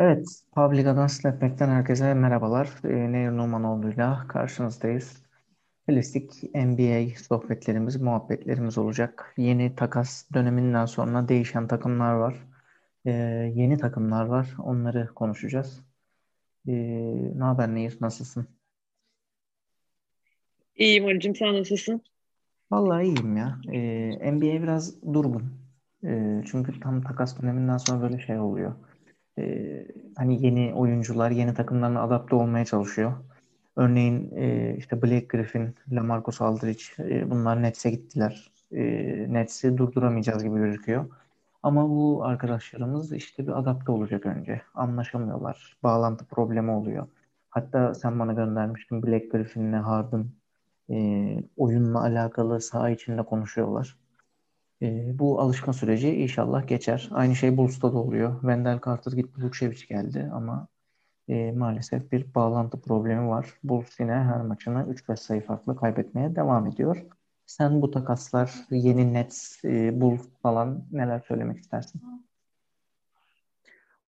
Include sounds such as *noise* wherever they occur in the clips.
Evet, Publica'dan Stepback'ten herkese merhabalar. Ee, Nehir Numanoğlu'yla karşınızdayız. Klasik NBA sohbetlerimiz, muhabbetlerimiz olacak. Yeni takas döneminden sonra değişen takımlar var. Ee, yeni takımlar var. Onları konuşacağız. Ee, ne haber Nehir, nasılsın? İyiyim Arıcığım, sen nasılsın? Vallahi iyiyim ya. Ee, NBA biraz durgun. Ee, çünkü tam takas döneminden sonra böyle şey oluyor. Ee, hani yeni oyuncular yeni takımlarına adapte olmaya çalışıyor. Örneğin e, işte Blake Griffin, LaMarcus Aldridge e, bunlar Nets'e gittiler. E, Nets'i durduramayacağız gibi gözüküyor. Ama bu arkadaşlarımız işte bir adapte olacak önce. Anlaşamıyorlar. Bağlantı problemi oluyor. Hatta sen bana göndermiştin Blake Griffin'le Harden e, oyunla alakalı saha içinde konuşuyorlar. E, bu alışma süreci inşallah geçer. Aynı şey Bulls'ta da oluyor. Wendell Carter gitti, Vukcevic geldi ama e, maalesef bir bağlantı problemi var. Bulls yine her maçını 3-5 sayı farklı kaybetmeye devam ediyor. Sen bu takaslar, yeni Nets, e, Bulls falan neler söylemek istersin?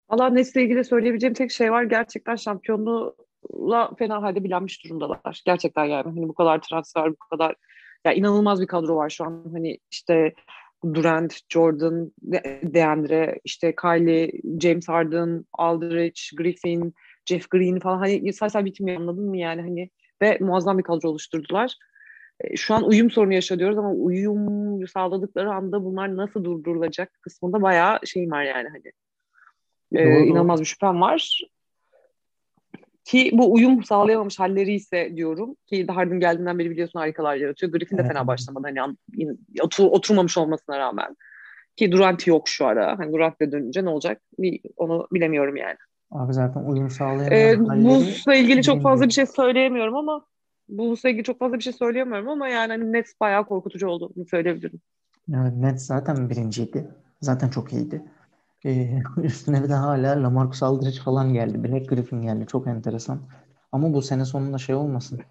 Valla Nets'le ilgili söyleyebileceğim tek şey var. Gerçekten şampiyonluğla fena halde bilenmiş durumdalar. Gerçekten yani hani bu kadar transfer, bu kadar ya inanılmaz bir kadro var şu an. Hani işte Durant, Jordan, DeAndre, işte Kylie, James Harden, Aldridge, Griffin, Jeff Green falan hani say say bitmiyor anladın mı yani hani ve muazzam bir kadro oluşturdular. E, şu an uyum sorunu yaşıyoruz ama uyum sağladıkları anda bunlar nasıl durdurulacak kısmında bayağı şeyim var yani hani. Ee, inanılmaz bir şüphem var. Ki bu uyum sağlayamamış halleri ise diyorum ki Harden geldiğinden beri biliyorsun harikalar yaratıyor. Griffin de evet. fena başlamadı hani otur, oturmamış olmasına rağmen. Ki Durant yok şu ara. Hani Durant de dönünce ne olacak? Onu bilemiyorum yani. Abi zaten uyum sağlayamayan ee, Bulls'la ilgili çok fazla bir şey söyleyemiyorum ama Bulls'la ilgili çok fazla bir şey söyleyemiyorum ama yani hani Nets bayağı korkutucu olduğunu söyleyebilirim. Evet, Nets zaten birinciydi. Zaten çok iyiydi. Ee, *laughs* üstüne bir de hala LaMarcus Aldridge falan geldi. Black Griffin geldi. Çok enteresan. Ama bu sene sonunda şey olmasın.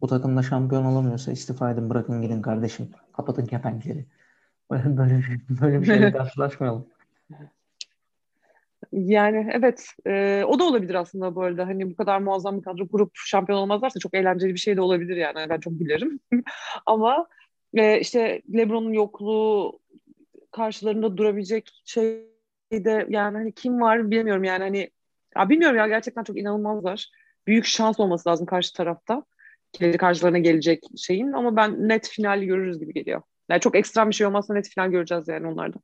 Bu takımda şampiyon olamıyorsa istifa edin bırakın gidin kardeşim. Kapatın kepenkleri. *laughs* Böyle, böyle, böyle bir şeyle karşılaşmayalım. Yani evet e, o da olabilir aslında bu arada hani bu kadar muazzam bir kadro kurup şampiyon olmazlarsa çok eğlenceli bir şey de olabilir yani ben çok bilirim *laughs* ama e, işte LeBron'un yokluğu karşılarında durabilecek şey de yani hani kim var bilmiyorum yani hani ya bilmiyorum ya gerçekten çok inanılmazlar. Büyük şans olması lazım karşı tarafta. Kendi karşılarına gelecek şeyin ama ben net finali görürüz gibi geliyor. Yani çok ekstrem bir şey olmazsa net final göreceğiz yani onlarda.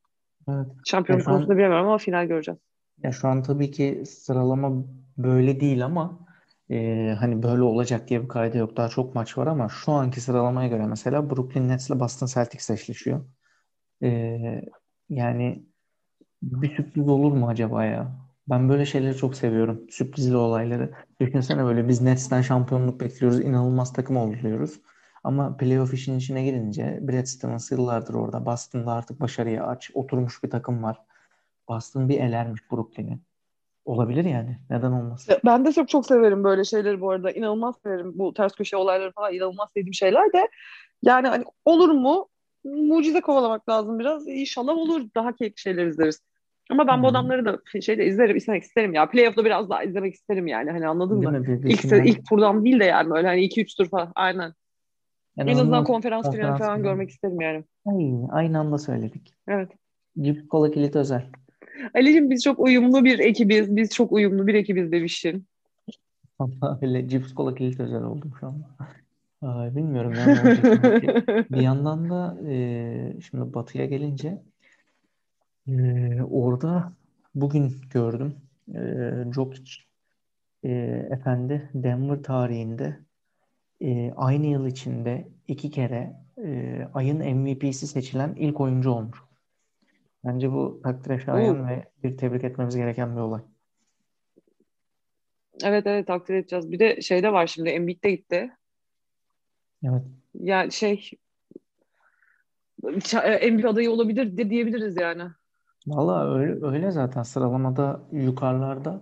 Evet. Şampiyonluk konusunda bilmiyorum ama final göreceğiz. Ya şu an tabii ki sıralama böyle değil ama e, hani böyle olacak diye bir kaydı yok. Daha çok maç var ama şu anki sıralamaya göre mesela Brooklyn Nets ile Boston Celtics eşleşiyor. E, yani bir sürpriz olur mu acaba ya? Ben böyle şeyleri çok seviyorum. Sürprizli olayları. Düşünsene böyle biz Nets'ten şampiyonluk bekliyoruz. inanılmaz takım oluyoruz. Ama playoff işin içine girince Brad Stevens yıllardır orada. Boston'da artık başarıya aç. Oturmuş bir takım var. Boston bir elermiş Brooklyn'i. Olabilir yani. Neden olmasın? Ben de çok çok severim böyle şeyleri bu arada. İnanılmaz severim bu ters köşe olayları falan. inanılmaz sevdiğim şeyler de. Yani hani olur mu? Mucize kovalamak lazım biraz. İnşallah olur. Daha keyifli şeyler izleriz. Ama ben bu adamları da şeyde izlerim, izlemek isterim ya. Playoff'da biraz daha izlemek isterim yani. Hani anladın değil mı? Mi? İlk, ilk turdan değil de yani öyle hani 2-3 tur falan. Aynen. Yani en azından konferans, konferans finali falan görmek isterim yani. Aynı, aynı anda söyledik. Evet. Cips Kola Kilit Özel. Ali'cim biz çok uyumlu bir ekibiz. Biz çok uyumlu bir ekibiz demiştin. Öyle cips kola kilit özel oldum şu an. Ay, bilmiyorum yani bir yandan da e, şimdi Batı'ya gelince e, orada bugün gördüm e, Jokic e, efendi Denver tarihinde e, aynı yıl içinde iki kere e, ayın MVP'si seçilen ilk oyuncu olmuş. Bence bu takdire şayan ve bir tebrik etmemiz gereken bir olay. Evet evet takdir edeceğiz. Bir de şey de var şimdi Embiid de gitti. Evet. Yani şey MVP adayı olabilir de diyebiliriz yani. Valla öyle, öyle zaten sıralamada yukarılarda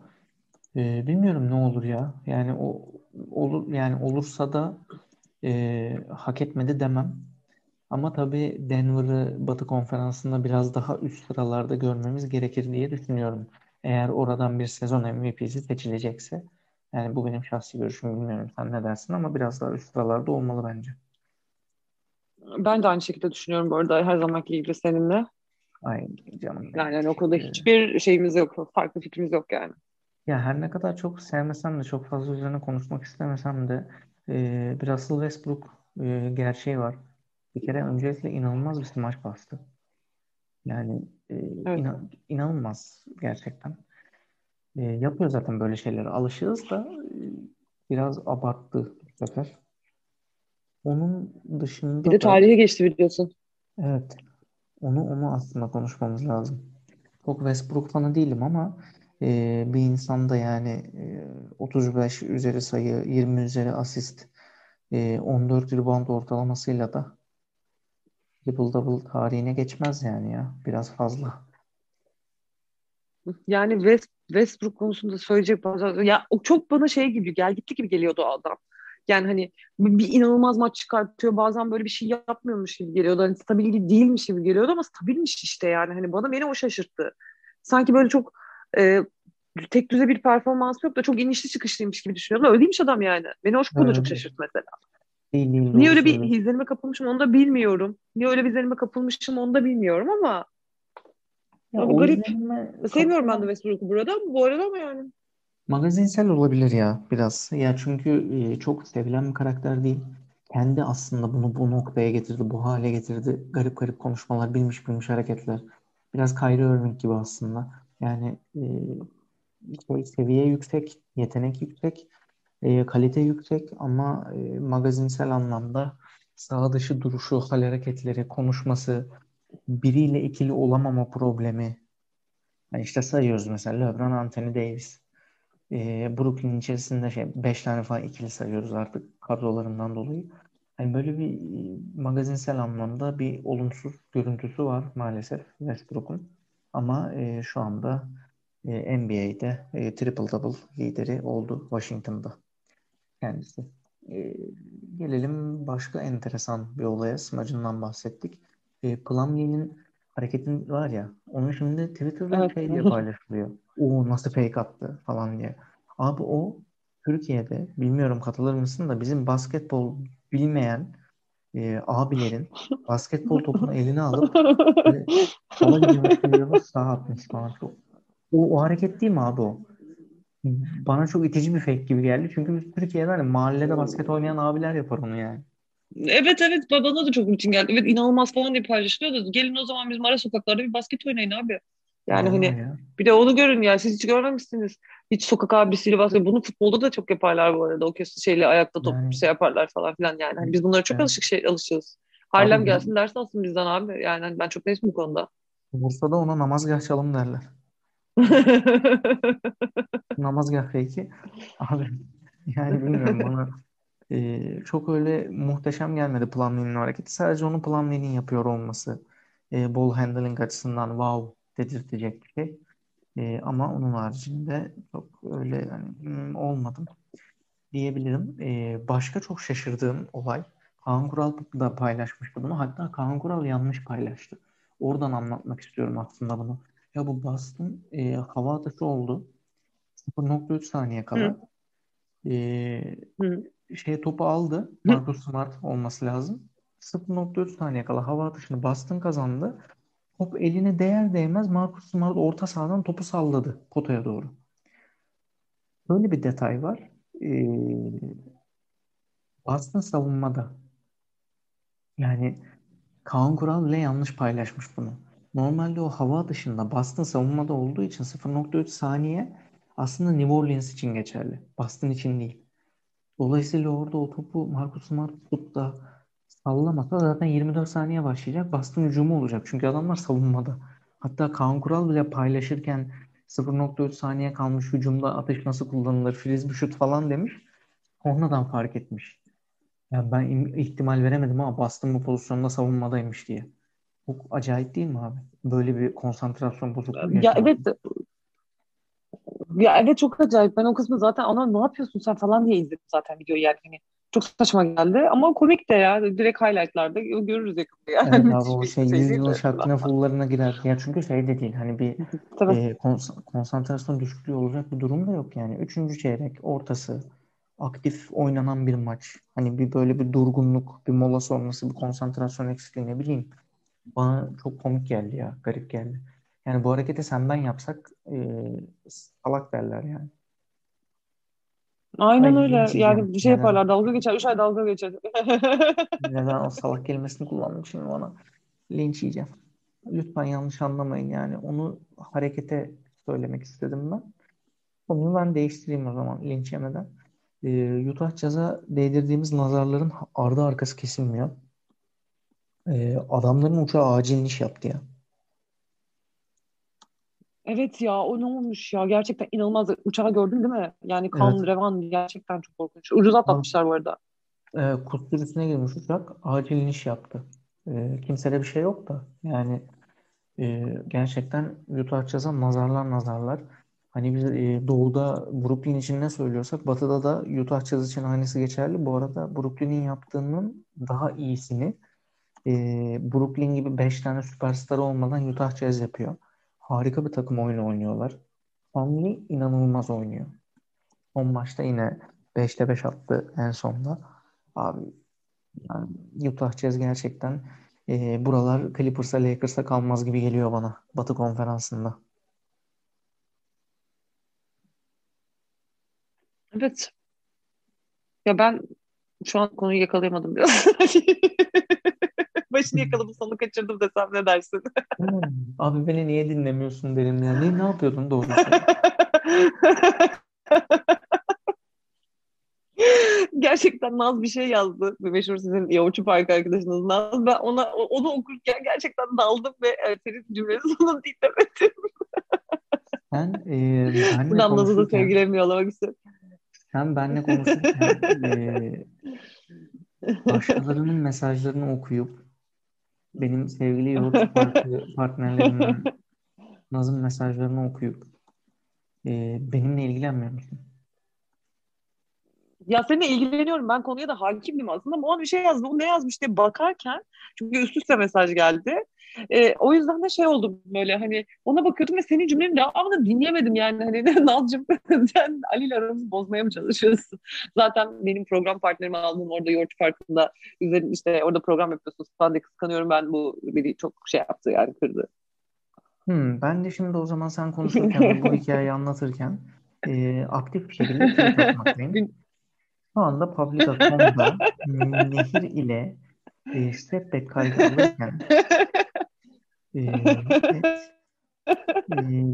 e, bilmiyorum ne olur ya. Yani o olur yani olursa da e, hak etmedi demem. Ama tabii Denver'ı Batı Konferansı'nda biraz daha üst sıralarda görmemiz gerekir diye düşünüyorum. Eğer oradan bir sezon MVP'si seçilecekse yani bu benim şahsi görüşüm bilmiyorum sen ne dersin ama biraz daha üst sıralarda olmalı bence. Ben de aynı şekilde düşünüyorum bu arada her zamanki gibi seninle. Ay canım. Yani hani o konuda hiçbir şeyimiz yok. Farklı fikrimiz yok yani. Ya her ne kadar çok sevmesem de çok fazla üzerine konuşmak istemesem de e, bir Russell Westbrook e, gerçeği var. Bir kere öncelikle inanılmaz bir smaç bastı. Yani e, evet. inan, inanılmaz gerçekten. E, yapıyor zaten böyle şeyleri. Alışığız da e, biraz abarttı bu sefer. Onun dışında Bir de tarihe geçti biliyorsun. Evet. Onu onu aslında konuşmamız lazım. Çok Westbrook fanı değilim ama e, bir insanda yani e, 35 üzeri sayı, 20 üzeri asist, e, 14 rebound ortalamasıyla da triple double tarihine geçmez yani ya. Biraz fazla. Yani West, Westbrook konusunda söyleyecek bazı ya o çok bana şey gibi gel gitti gibi geliyordu adam. Yani hani bir inanılmaz maç çıkartıyor. Bazen böyle bir şey yapmıyormuş gibi geliyordu. Hani stabil değilmiş gibi geliyordu ama stabilmiş işte yani. Hani bana beni o şaşırttı. Sanki böyle çok e, tek düze bir performans yok da çok inişli çıkışlıymış gibi düşünüyordum. Öyle değilmiş adam yani. Beni o konuda çok şaşırttı mesela. Değil, değil, Niye öyle bir izlenime kapılmışım onu da bilmiyorum. Niye öyle bir izlenime kapılmışım onu da bilmiyorum ama ya bu garip. Sevmiyorum ben de Westbrook'u burada bu arada ama yani. Magazinsel olabilir ya biraz. Ya çünkü e, çok sevilen bir karakter değil. Kendi aslında bunu bu noktaya getirdi, bu hale getirdi. Garip garip konuşmalar, bilmiş bilmiş hareketler. Biraz Kyrie Irving gibi aslında. Yani e, şey, seviye yüksek, yetenek yüksek, e, kalite yüksek ama e, magazinsel anlamda sağ dışı duruşu, hal hareketleri, konuşması, biriyle ikili olamama problemi. Yani işte sayıyoruz mesela LeBron, Anthony Davis. E, Brooklyn içerisinde şey 5 tane falan ikili sayıyoruz artık kadrolarından dolayı. Yani böyle bir magazinsel anlamda bir olumsuz görüntüsü var maalesef Westbrook'un. Ama e, şu anda e, NBA'de e, triple double lideri oldu Washington'da kendisi. E, gelelim başka enteresan bir olaya. Smacından bahsettik. E, Plumlee'nin hareketin var ya onun şimdi Twitter'da evet. şey diye paylaşılıyor. O nasıl fake attı falan diye. Abi o Türkiye'de bilmiyorum katılır mısın da bizim basketbol bilmeyen e, abilerin *laughs* basketbol topunu eline alıp sola gidiyormuş gibi sağ atmış falan. O, o hareket değil mi abi o? Bana çok itici bir fake gibi geldi. Çünkü biz Türkiye'de hani mahallede basket oynayan abiler yapar onu yani. Evet evet bana da çok rutin geldi. Evet inanılmaz falan diye paylaşılıyordu. Gelin o zaman bizim ara sokaklarda bir basket oynayın abi. Yani Aa, hani ya. bir de onu görün ya. Siz hiç görmemişsiniz. Hiç sokak abisiyle basket. Bunu futbolda da çok yaparlar bu arada. O kesin şeyle ayakta top yani. şey yaparlar falan filan yani. Hani biz bunlara çok yani. alışık şey alışığız. Harlem gelsin ders alsın bizden abi. Yani hani ben çok neyse bu konuda. Bursa'da ona namazgah çalım derler. *laughs* namazgah fake'i. Abi yani bilmiyorum bana e, çok öyle muhteşem gelmedi Plumlee'nin hareketi. Sadece onu Plumlee'nin yapıyor olması e, ball handling açısından wow dedirtecek bir şey. E, ama onun haricinde çok öyle yani, hmm, olmadım diyebilirim. E, başka çok şaşırdığım olay Kaan Kural da paylaşmıştı bunu. Hatta Kaan Kural yanlış paylaştı. Oradan anlatmak istiyorum aslında bunu. Ya bu Boston e, hava atışı oldu. 0.3 saniye kala. E, şey topu aldı. Marcus Smart olması lazım. 0.3 saniye kala hava atışını Boston kazandı. Top eline değer değmez Marcus Smart orta sahadan topu salladı potaya doğru. Böyle bir detay var. Ee, Boston savunmada. Yani Kaan Kural bile yanlış paylaşmış bunu. Normalde o hava dışında Boston savunmada olduğu için 0.3 saniye aslında New Orleans için geçerli. Boston için değil. Dolayısıyla orada o topu Marcus Smart tutup da sallamasa zaten 24 saniye başlayacak. Boston hücumu olacak. Çünkü adamlar savunmada. Hatta Kaan Kural bile paylaşırken 0.3 saniye kalmış hücumda atış nasıl kullanılır, frisbee şut falan demiş. Sonradan fark etmiş. Yani ben ihtimal veremedim ama Boston bu pozisyonda savunmadaymış diye. Çok acayip değil mi abi? Böyle bir konsantrasyon bozukluğu Ya evet. Ya evet çok acayip. Ben o kısmı zaten ona ne yapıyorsun sen falan diye izledim zaten videoyu yani. Hani çok saçma geldi ama komik de ya. Direkt highlightlarda görürüz yakında yani. Evet abi *laughs* o şey 100 yılın şarkına fullarına girer. Ya çünkü şey de değil hani bir *laughs* e, kons- konsantrasyon düşüklüğü olacak bir durum da yok yani. Üçüncü çeyrek ortası aktif oynanan bir maç. Hani bir böyle bir durgunluk, bir mola sonrası bir konsantrasyon eksikliği ne bileyim. Bana çok komik geldi ya. Garip geldi. Yani bu hareketi senden yapsak e, salak derler yani. Aynen Ay, öyle. Yani bir şey yaparlar. Dalga geçer. Üç ay dalga geçer. *laughs* Neden o salak kelimesini kullandım şimdi bana? Linç yiyeceğim. Lütfen yanlış anlamayın yani. Onu harekete söylemek istedim ben. Onu ben değiştireyim o zaman linç yemeden. Ee, Utah Jazz'a değdirdiğimiz nazarların ardı arkası kesilmiyor. Ee, adamların uçağı acil iniş yaptı ya. Evet ya o ne olmuş ya gerçekten inanılmaz. Uçağı gördün değil mi? Yani kan, evet. revan gerçekten çok korkunç. Ucuz atlatmışlar bu arada. E, kut sürüsüne girmiş uçak acil iniş yaptı. E, kimsede bir şey yok da yani e, gerçekten Utah nazarlar nazarlar. Hani biz e, doğuda Brooklyn için ne söylüyorsak batıda da Utah Jazz için aynısı geçerli. Bu arada Brooklyn'in yaptığının daha iyisini e, Brooklyn gibi 5 tane süperstar olmadan Utah Jazz yapıyor. Harika bir takım oyunu oynuyorlar. Conley inanılmaz oynuyor. Son maçta yine 5'te 5 attı en sonda. Abi yani Utah Jazz gerçekten e, buralar Clippers'a Lakers'a kalmaz gibi geliyor bana Batı konferansında. Evet. Ya ben şu an konuyu yakalayamadım biraz. *laughs* Başını yakaladım sonu kaçırdım desem ne dersin? Abi beni niye dinlemiyorsun derim ya. Ne, ne yapıyordun doğrusu? *laughs* gerçekten Naz bir şey yazdı. Bir meşhur sizin Yavuçu Park arkadaşınız Naz. Ben ona onu okurken gerçekten daldım ve senin cümlenin sonunu dinlemedim. *laughs* Ben, e, Buradan Naz'ı da sevgilerimi yollamak istiyorum. Sen benle konuşurken e, *laughs* başkalarının mesajlarını okuyup benim sevgili yolcu *laughs* partnerlerimden Naz'ın mesajlarını okuyup e, benimle ilgilenmiyor musun? Ya seninle ilgileniyorum. Ben konuya da hakimdim aslında ama o bir şey yazdı. O ne yazmış diye bakarken çünkü üst üste mesaj geldi. E, o yüzden de şey oldum böyle hani ona bakıyordum ve senin cümlenin devamını dinleyemedim yani. Hani *laughs* Nalcım sen Ali ile aramızı bozmaya mı çalışıyorsun? Zaten benim program partnerimi aldığım orada Yoğurt Parkı'nda üzerine işte orada program yapıyorsun. Ben de kıskanıyorum ben bu biri çok şey yaptı yani kırdı. Hmm, ben de şimdi o zaman sen konuşurken bu hikayeyi anlatırken e, aktif bir şekilde tweet atmaktayım. *laughs* Şu anda Publica.com'da nehir ile e, step kaydı alırken e, e,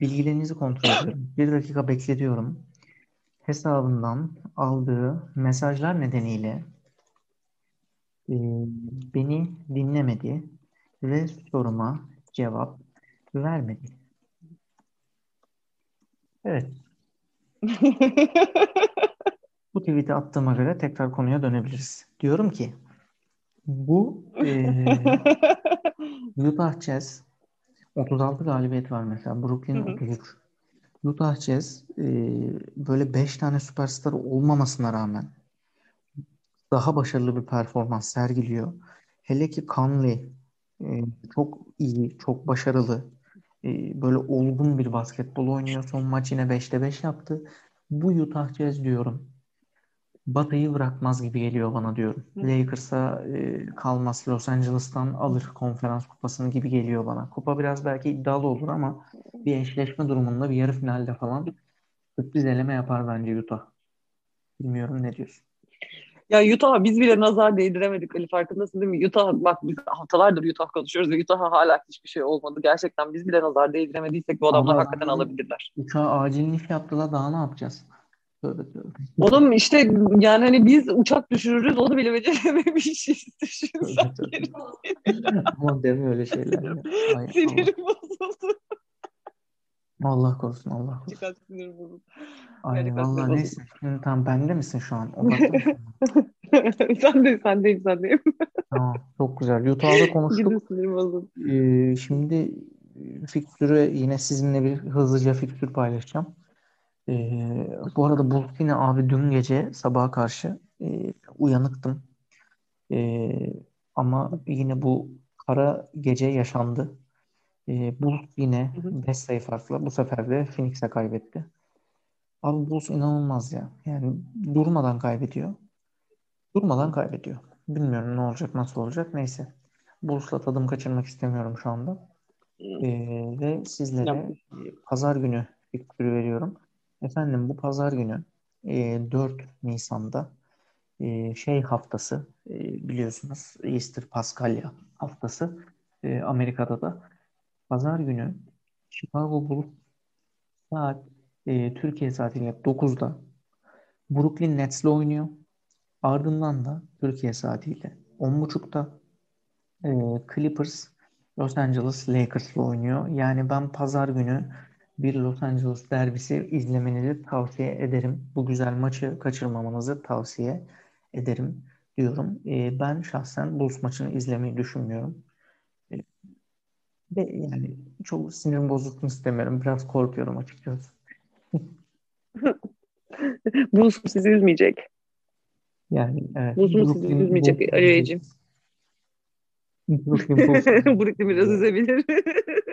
bilgilerinizi kontrol ediyorum. Bir dakika bekletiyorum. Hesabından aldığı mesajlar nedeniyle e, beni dinlemedi ve soruma cevap vermedi. Evet. *laughs* Tweet'i attığıma göre tekrar konuya dönebiliriz. Diyorum ki bu e, *laughs* Utah Jazz 36 galibiyet var mesela. Brooklyn 33. Utah Jazz e, böyle 5 tane süperstar olmamasına rağmen daha başarılı bir performans sergiliyor. Hele ki Conley e, çok iyi, çok başarılı. E, böyle olgun bir basketbol oynuyor. Son maç yine 5'te 5 yaptı. Bu Utah Jazz diyorum. Batı'yı bırakmaz gibi geliyor bana diyorum. Lakers'a e, kalmaz. Los Angeles'tan alır konferans kupasını gibi geliyor bana. Kupa biraz belki iddialı olur ama bir eşleşme durumunda bir yarı finalde falan sürpriz eleme yapar bence Utah. Bilmiyorum ne diyorsun? Ya Utah'a biz bile nazar değdiremedik Ali farkındasın değil mi? Utah bak biz haftalardır Utah konuşuyoruz ve Utah'a hala hiçbir şey olmadı. Gerçekten biz bile nazar değdiremediysek bu adamlar Ama hakikaten alabilirler. Uçağa acil iş yaptılar daha ne yapacağız? Tövbe tövbe. Oğlum işte yani hani biz uçak düşürürüz onu bile becerememişiz. *laughs* Düşünsen Ama deme öyle şeyler. Ya. Ay, Sinirim bozuldu. Allah korusun Allah korusun. Çıkar sinirim bozuldu. Ay vallahi neyse. Şimdi tam bende misin şu an? Sen de *laughs* sen deyim sen deyim. tamam çok güzel. Utah'da konuştuk. Ee, şimdi fikstürü yine sizinle bir hızlıca fikstür paylaşacağım. Ee, bu arada Bulls yine abi dün gece sabaha karşı e, uyanıktım. E, ama yine bu kara gece yaşandı. E, Bulls yine 5 sayı farkla bu sefer de Phoenix'e kaybetti. Abi Bulls inanılmaz ya. Yani durmadan kaybediyor. Durmadan kaybediyor. Bilmiyorum ne olacak, nasıl olacak. Neyse. Bulls'la tadım kaçırmak istemiyorum şu anda. Ee, ve sizlere pazar günü fikri veriyorum. Efendim bu pazar günü e, 4 Nisan'da e, şey haftası e, biliyorsunuz Easter Paskalya haftası e, Amerika'da da pazar günü Chicago Bulls saat e, Türkiye saatiyle 9'da Brooklyn Nets'le oynuyor. Ardından da Türkiye saatiyle 10.30'da e, Clippers Los Angeles Lakers'la oynuyor. Yani ben pazar günü bir Los Angeles derbisi izlemenizi tavsiye ederim. Bu güzel maçı kaçırmamanızı tavsiye ederim diyorum. E, ben şahsen Bulls maçını izlemeyi düşünmüyorum. E, ve yani çok sinirim bozulsun istemiyorum. Biraz korkuyorum açıkçası. *laughs* Bulls sizi üzmeyecek. Yani evet. Bulls'un sizi üzmeyecek Ali Beyciğim. Brooklyn Bulls. *laughs* Brooklyn biraz üzebilir. *laughs*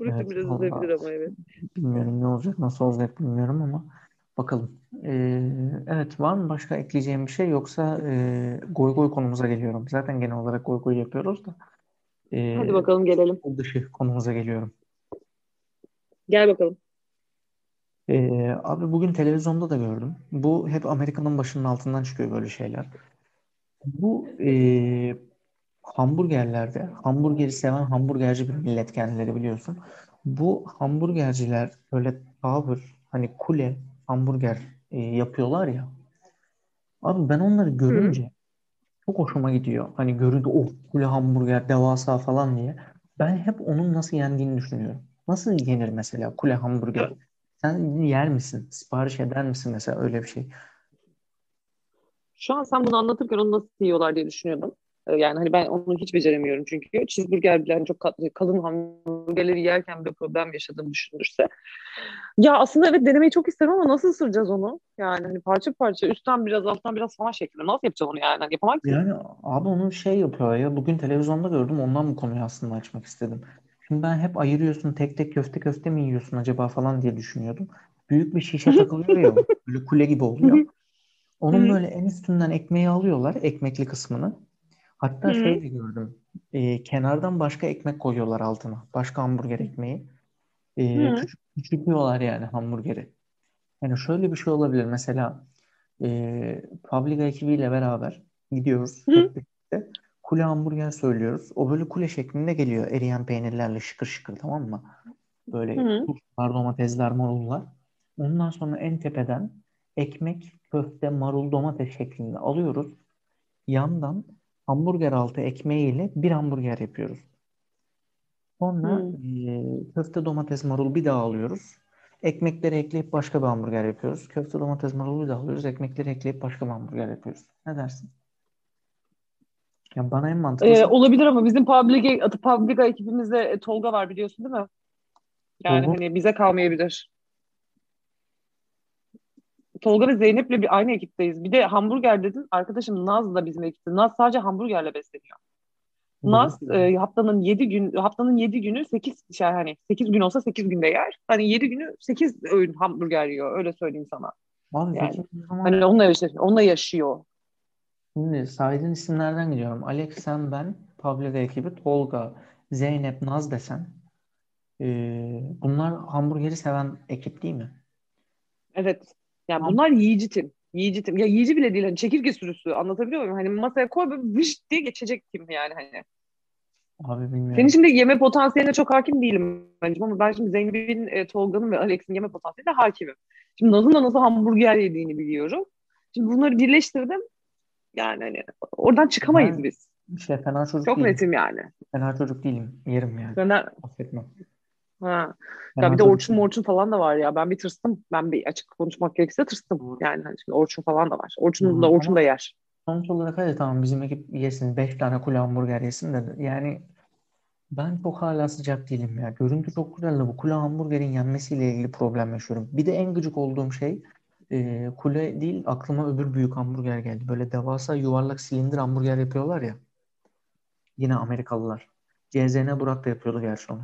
Brooklyn Evet, biraz üzebilir ama evet. Bilmiyorum ne olacak, nasıl olacak bilmiyorum ama bakalım. Ee, evet var mı başka ekleyeceğim bir şey yoksa e, goy goy konumuza geliyorum. Zaten genel olarak goy goy yapıyoruz da. Ee, Hadi bakalım gelelim. dışı konumuza geliyorum. Gel bakalım. Ee, abi bugün televizyonda da gördüm. Bu hep Amerika'nın başının altından çıkıyor böyle şeyler. Bu e, hamburgerlerde, hamburgeri seven hamburgerci bir millet kendileri biliyorsun. Bu hamburgerciler böyle tavır, hani kule hamburger e, yapıyorlar ya. Abi ben onları görünce çok hoşuma gidiyor. Hani görünce oh kule hamburger devasa falan diye. Ben hep onun nasıl yendiğini düşünüyorum. Nasıl yenir mesela kule hamburger? Sen yer misin? Sipariş eder misin mesela öyle bir şey? Şu an sen bunu anlatırken onu nasıl yiyorlar diye düşünüyordum. Ee, Yani hani ben onu hiç beceremiyorum çünkü. Cheeseburger bile hani çok kat- kalın hamburgerleri yerken bir problem yaşadığımı düşünülürse. Ya aslında evet denemeyi çok isterim ama nasıl ısıracağız onu? Yani hani parça parça üstten biraz alttan biraz falan şeklinde. Nasıl yapacağız onu yani? Hani yapamam ki. Yani abi onu şey yapıyor ya bugün televizyonda gördüm ondan bu konuyu aslında açmak istedim. Şimdi ben hep ayırıyorsun tek tek köfte köfte mi yiyorsun acaba falan diye düşünüyordum. Büyük bir şişe *laughs* takılıyor ya böyle kule gibi oluyor. Onun böyle en üstünden ekmeği alıyorlar ekmekli kısmını. Hatta Hı. şey de gördüm e, kenardan başka ekmek koyuyorlar altına başka hamburger ekmeği. E, küçük, küçültüyorlar yani hamburgeri. Yani şöyle bir şey olabilir. Mesela e, Publica ekibiyle beraber gidiyoruz. Birlikte. Kule hamburger söylüyoruz. O böyle kule şeklinde geliyor. Eriyen peynirlerle şıkır şıkır tamam mı? Böyle turşular, domatesler, marullar. Ondan sonra en tepeden ekmek, köfte, marul, domates şeklinde alıyoruz. Yandan hamburger altı ekmeğiyle bir hamburger yapıyoruz. Sonra Hı. e, köfte, domates, marul bir daha alıyoruz. Ekmekleri ekleyip başka bir hamburger yapıyoruz. Köfte, domates, marulu bir daha alıyoruz. Ekmekleri ekleyip başka bir hamburger yapıyoruz. Ne dersin? Ya bana en Ee, mantıklısı olabilir ama bizim Publica, Publica ekibimizde e, Tolga var biliyorsun değil mi? Yani Tolga- hani bize kalmayabilir. Tolga ve Zeynep'le bir aynı ekipteyiz. Bir de hamburger dedin. Arkadaşım Naz da bizim ekipte. Naz sadece hamburgerle besleniyor. Naz e, haftanın 7 gün haftanın 7 günü 8 şey hani 8 gün olsa 8 günde yer. Hani 7 günü 8 öğün hamburger yiyor. Öyle söyleyeyim sana. Abi yani. zaman Hani onunla yaşıyor. Onunla yaşıyor. şimdi saydığın isimlerden gidiyorum. Alex, sen, ben, Pablo ekibi, Tolga, Zeynep, Naz desen e, bunlar hamburgeri seven ekip değil mi? Evet. Yani bunlar yiyici tim. Yiyici tim. Ya yiyici bile değil. Hani çekirge sürüsü. Anlatabiliyor muyum? Hani masaya koy böyle vış diye geçecek tim yani hani. Abi bilmiyorum. Senin şimdi yeme potansiyeline çok hakim değilim bence ama ben şimdi Zeynep'in, e, Tolga'nın ve Alex'in yeme potansiyeline hakimim. Şimdi Naz'ın da nasıl hamburger yediğini biliyorum. Şimdi bunları birleştirdim. Yani hani oradan çıkamayız Ben- biz. Şey, fena çocuk Çok değilim. netim yani. Fena çocuk değilim. Yerim yani. Ben, ha. Ya bir de Orçun. Morçun falan da var ya. Ben bir tırstım. Ben bir açık konuşmak gerekirse tırstım. Yani hani şimdi Orçun falan da var. Orçun da Orçun da yer. Sonuç olarak hadi tamam bizim ekip yesin. 5 tane kule hamburger yesin de yani ben çok hala sıcak değilim ya. Görüntü çok güzel de bu kule hamburgerin yenmesiyle ilgili problem yaşıyorum. Bir de en gıcık olduğum şey e, kule değil aklıma öbür büyük hamburger geldi. Böyle devasa yuvarlak silindir hamburger yapıyorlar ya. Yine Amerikalılar. CZN Burak da yapıyordu gerçi onu.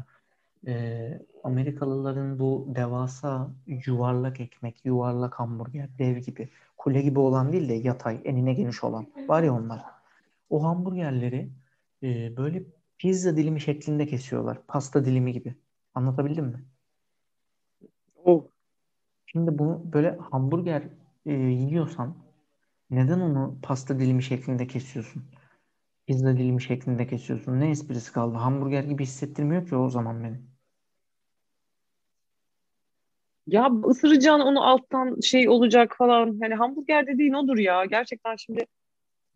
E, Amerikalıların bu devasa yuvarlak ekmek, yuvarlak hamburger, dev gibi, kule gibi olan değil de yatay, enine geniş olan var ya onlar. O hamburgerleri e, böyle pizza dilimi şeklinde kesiyorlar. Pasta dilimi gibi. Anlatabildim mi? Oh. Şimdi bunu böyle hamburger e, yiyorsan neden onu pasta dilimi şeklinde kesiyorsun? Pizza dilimi şeklinde kesiyorsun. Ne esprisi kaldı? Hamburger gibi hissettirmiyor ki o zaman beni. Ya ısıracaksın onu alttan şey olacak falan. Yani hamburger dediğin odur ya. Gerçekten şimdi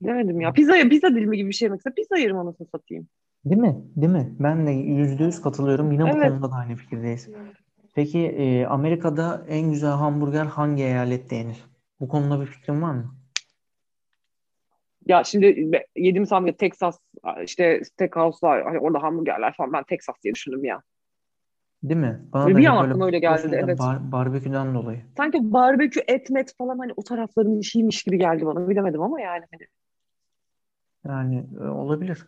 bilemedim ya. Pizza, pizza dilimi gibi bir şey mesela. Pizza yerim anasını satayım. Değil mi? Değil mi? Ben de yüzde yüz katılıyorum. Yine bu Evet. konuda da aynı fikirdeyiz. Peki e, Amerika'da en güzel hamburger hangi eyalette yenir? Bu konuda bir fikrin var mı? Ya şimdi yediğim hamburger Texas işte steakhouse'lar hani orada hamburgerler falan ben Texas diye düşündüm ya. Değil mi? Bana da bir hep an böyle aklıma öyle geldi, evet. bar- barbeküden dolayı. Sanki barbekü et met falan hani o tarafların işiymiş gibi geldi bana bilemedim ama yani. hani. Yani e, olabilir.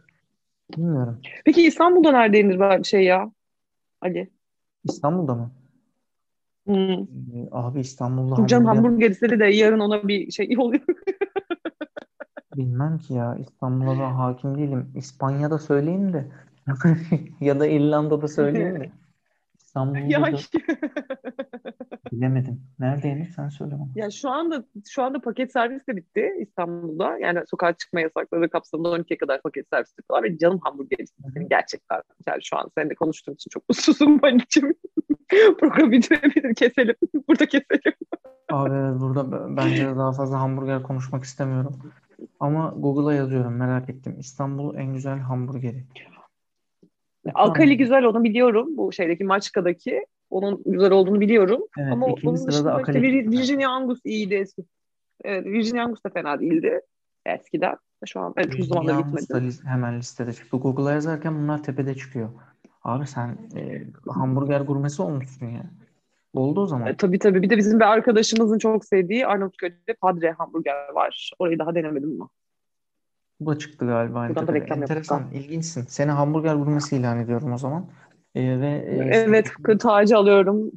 Bilmiyorum. Peki İstanbul'da nerede yenir böyle şey ya? Ali. İstanbul'da mı? Hmm. E, abi İstanbul'da Şimdi Canım hamburger hamburger istedi de yarın ona bir şey *laughs* oluyor. bilmem ki ya. İstanbul'a da hakim değilim. İspanya'da söyleyeyim de *laughs* ya da İrlanda'da söyleyeyim de. *laughs* İstanbul'da ya, da *laughs* bilemedim. Nerede yenir sen söyle bana. ya şu anda şu anda paket servis de bitti İstanbul'da. Yani sokağa çıkma yasakları kapsamında 12'ye kadar paket servis yapıyorlar ve canım hamburger istedim gerçekten. Yani şu an seninle konuştuğum için çok mutsuzum *laughs* Halicim. *laughs* Program bitirebilir keselim. Burada keselim. Abi evet, burada bence daha fazla hamburger konuşmak istemiyorum. Ama Google'a yazıyorum merak ettim. İstanbul en güzel hamburgeri. Alkali güzel onu biliyorum. Bu şeydeki Maçka'daki. Onun güzel olduğunu biliyorum. Evet, Ama onun dışında işte. Virginia Angus iyiydi eski. Evet, Virginia Angus da fena değildi eskiden. Şu an evet, uzun Virginia zamandır Angus da gitmedim. lis- hemen listede çıktı. Google'a yazarken bunlar tepede çıkıyor. Abi sen e, hamburger gurmesi olmuşsun ya. Oldu o zaman. E, tabii tabii. Bir de bizim bir arkadaşımızın çok sevdiği Arnavutköy'de Padre hamburger var. Orayı daha denemedim ama. Bu da çıktı galiba Buradan da reklam yaptık Enteresan, ilginçsin. Seni hamburger gurmesi ilan ediyorum o zaman. E, ve e, Evet, tacı alıyorum.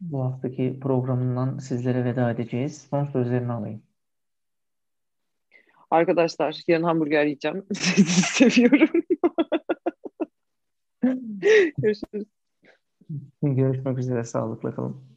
bu haftaki programından sizlere veda edeceğiz. Son sözlerini alayım. Arkadaşlar yarın hamburger yiyeceğim. *laughs* Sizi seviyorum. *laughs* Görüşürüz. Görüşmek üzere. Sağlıkla kalın.